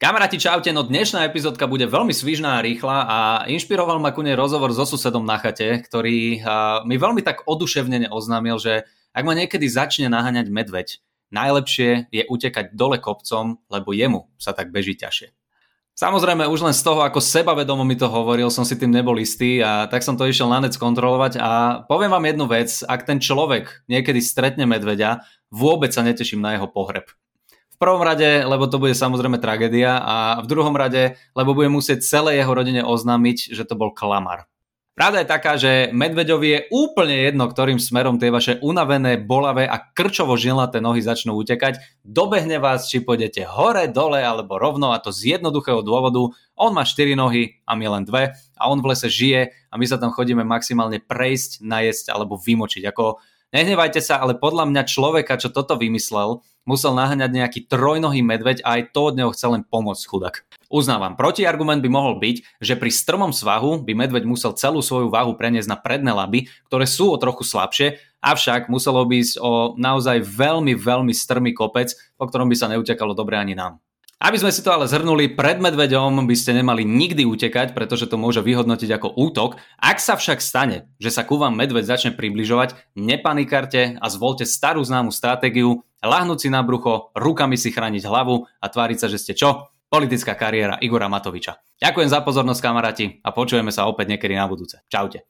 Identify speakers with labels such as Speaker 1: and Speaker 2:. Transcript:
Speaker 1: Kamaráti, čaute, no dnešná epizódka bude veľmi svižná a rýchla a inšpiroval ma ku nej rozhovor so susedom na chate, ktorý mi veľmi tak oduševnene oznámil, že ak ma niekedy začne naháňať medveď, najlepšie je utekať dole kopcom, lebo jemu sa tak beží ťažšie. Samozrejme, už len z toho, ako sebavedomo mi to hovoril, som si tým nebol istý a tak som to išiel na nec kontrolovať a poviem vám jednu vec, ak ten človek niekedy stretne medveďa, vôbec sa neteším na jeho pohreb prvom rade, lebo to bude samozrejme tragédia a v druhom rade, lebo bude musieť celé jeho rodine oznámiť, že to bol klamar. Pravda je taká, že medveďovi je úplne jedno, ktorým smerom tie vaše unavené, bolavé a krčovo žilnaté nohy začnú utekať. Dobehne vás, či pôjdete hore, dole alebo rovno a to z jednoduchého dôvodu. On má 4 nohy a my len dve a on v lese žije a my sa tam chodíme maximálne prejsť, najesť alebo vymočiť. Ako Nehnevajte sa, ale podľa mňa človeka, čo toto vymyslel, musel naháňať nejaký trojnohý medveď a aj to od neho chce len pomôcť chudák. Uznávam, protiargument by mohol byť, že pri strmom svahu by medveď musel celú svoju váhu preniesť na predné laby, ktoré sú o trochu slabšie, avšak muselo by ísť o naozaj veľmi, veľmi strmý kopec, po ktorom by sa neutekalo dobre ani nám. Aby sme si to ale zhrnuli, pred medveďom by ste nemali nikdy utekať, pretože to môže vyhodnotiť ako útok. Ak sa však stane, že sa ku vám medveď začne približovať, nepanikarte a zvolte starú známu stratégiu, lahnúť si na brucho, rukami si chrániť hlavu a tváriť sa, že ste čo? Politická kariéra Igora Matoviča. Ďakujem za pozornosť kamaráti a počujeme sa opäť niekedy na budúce. Čaute.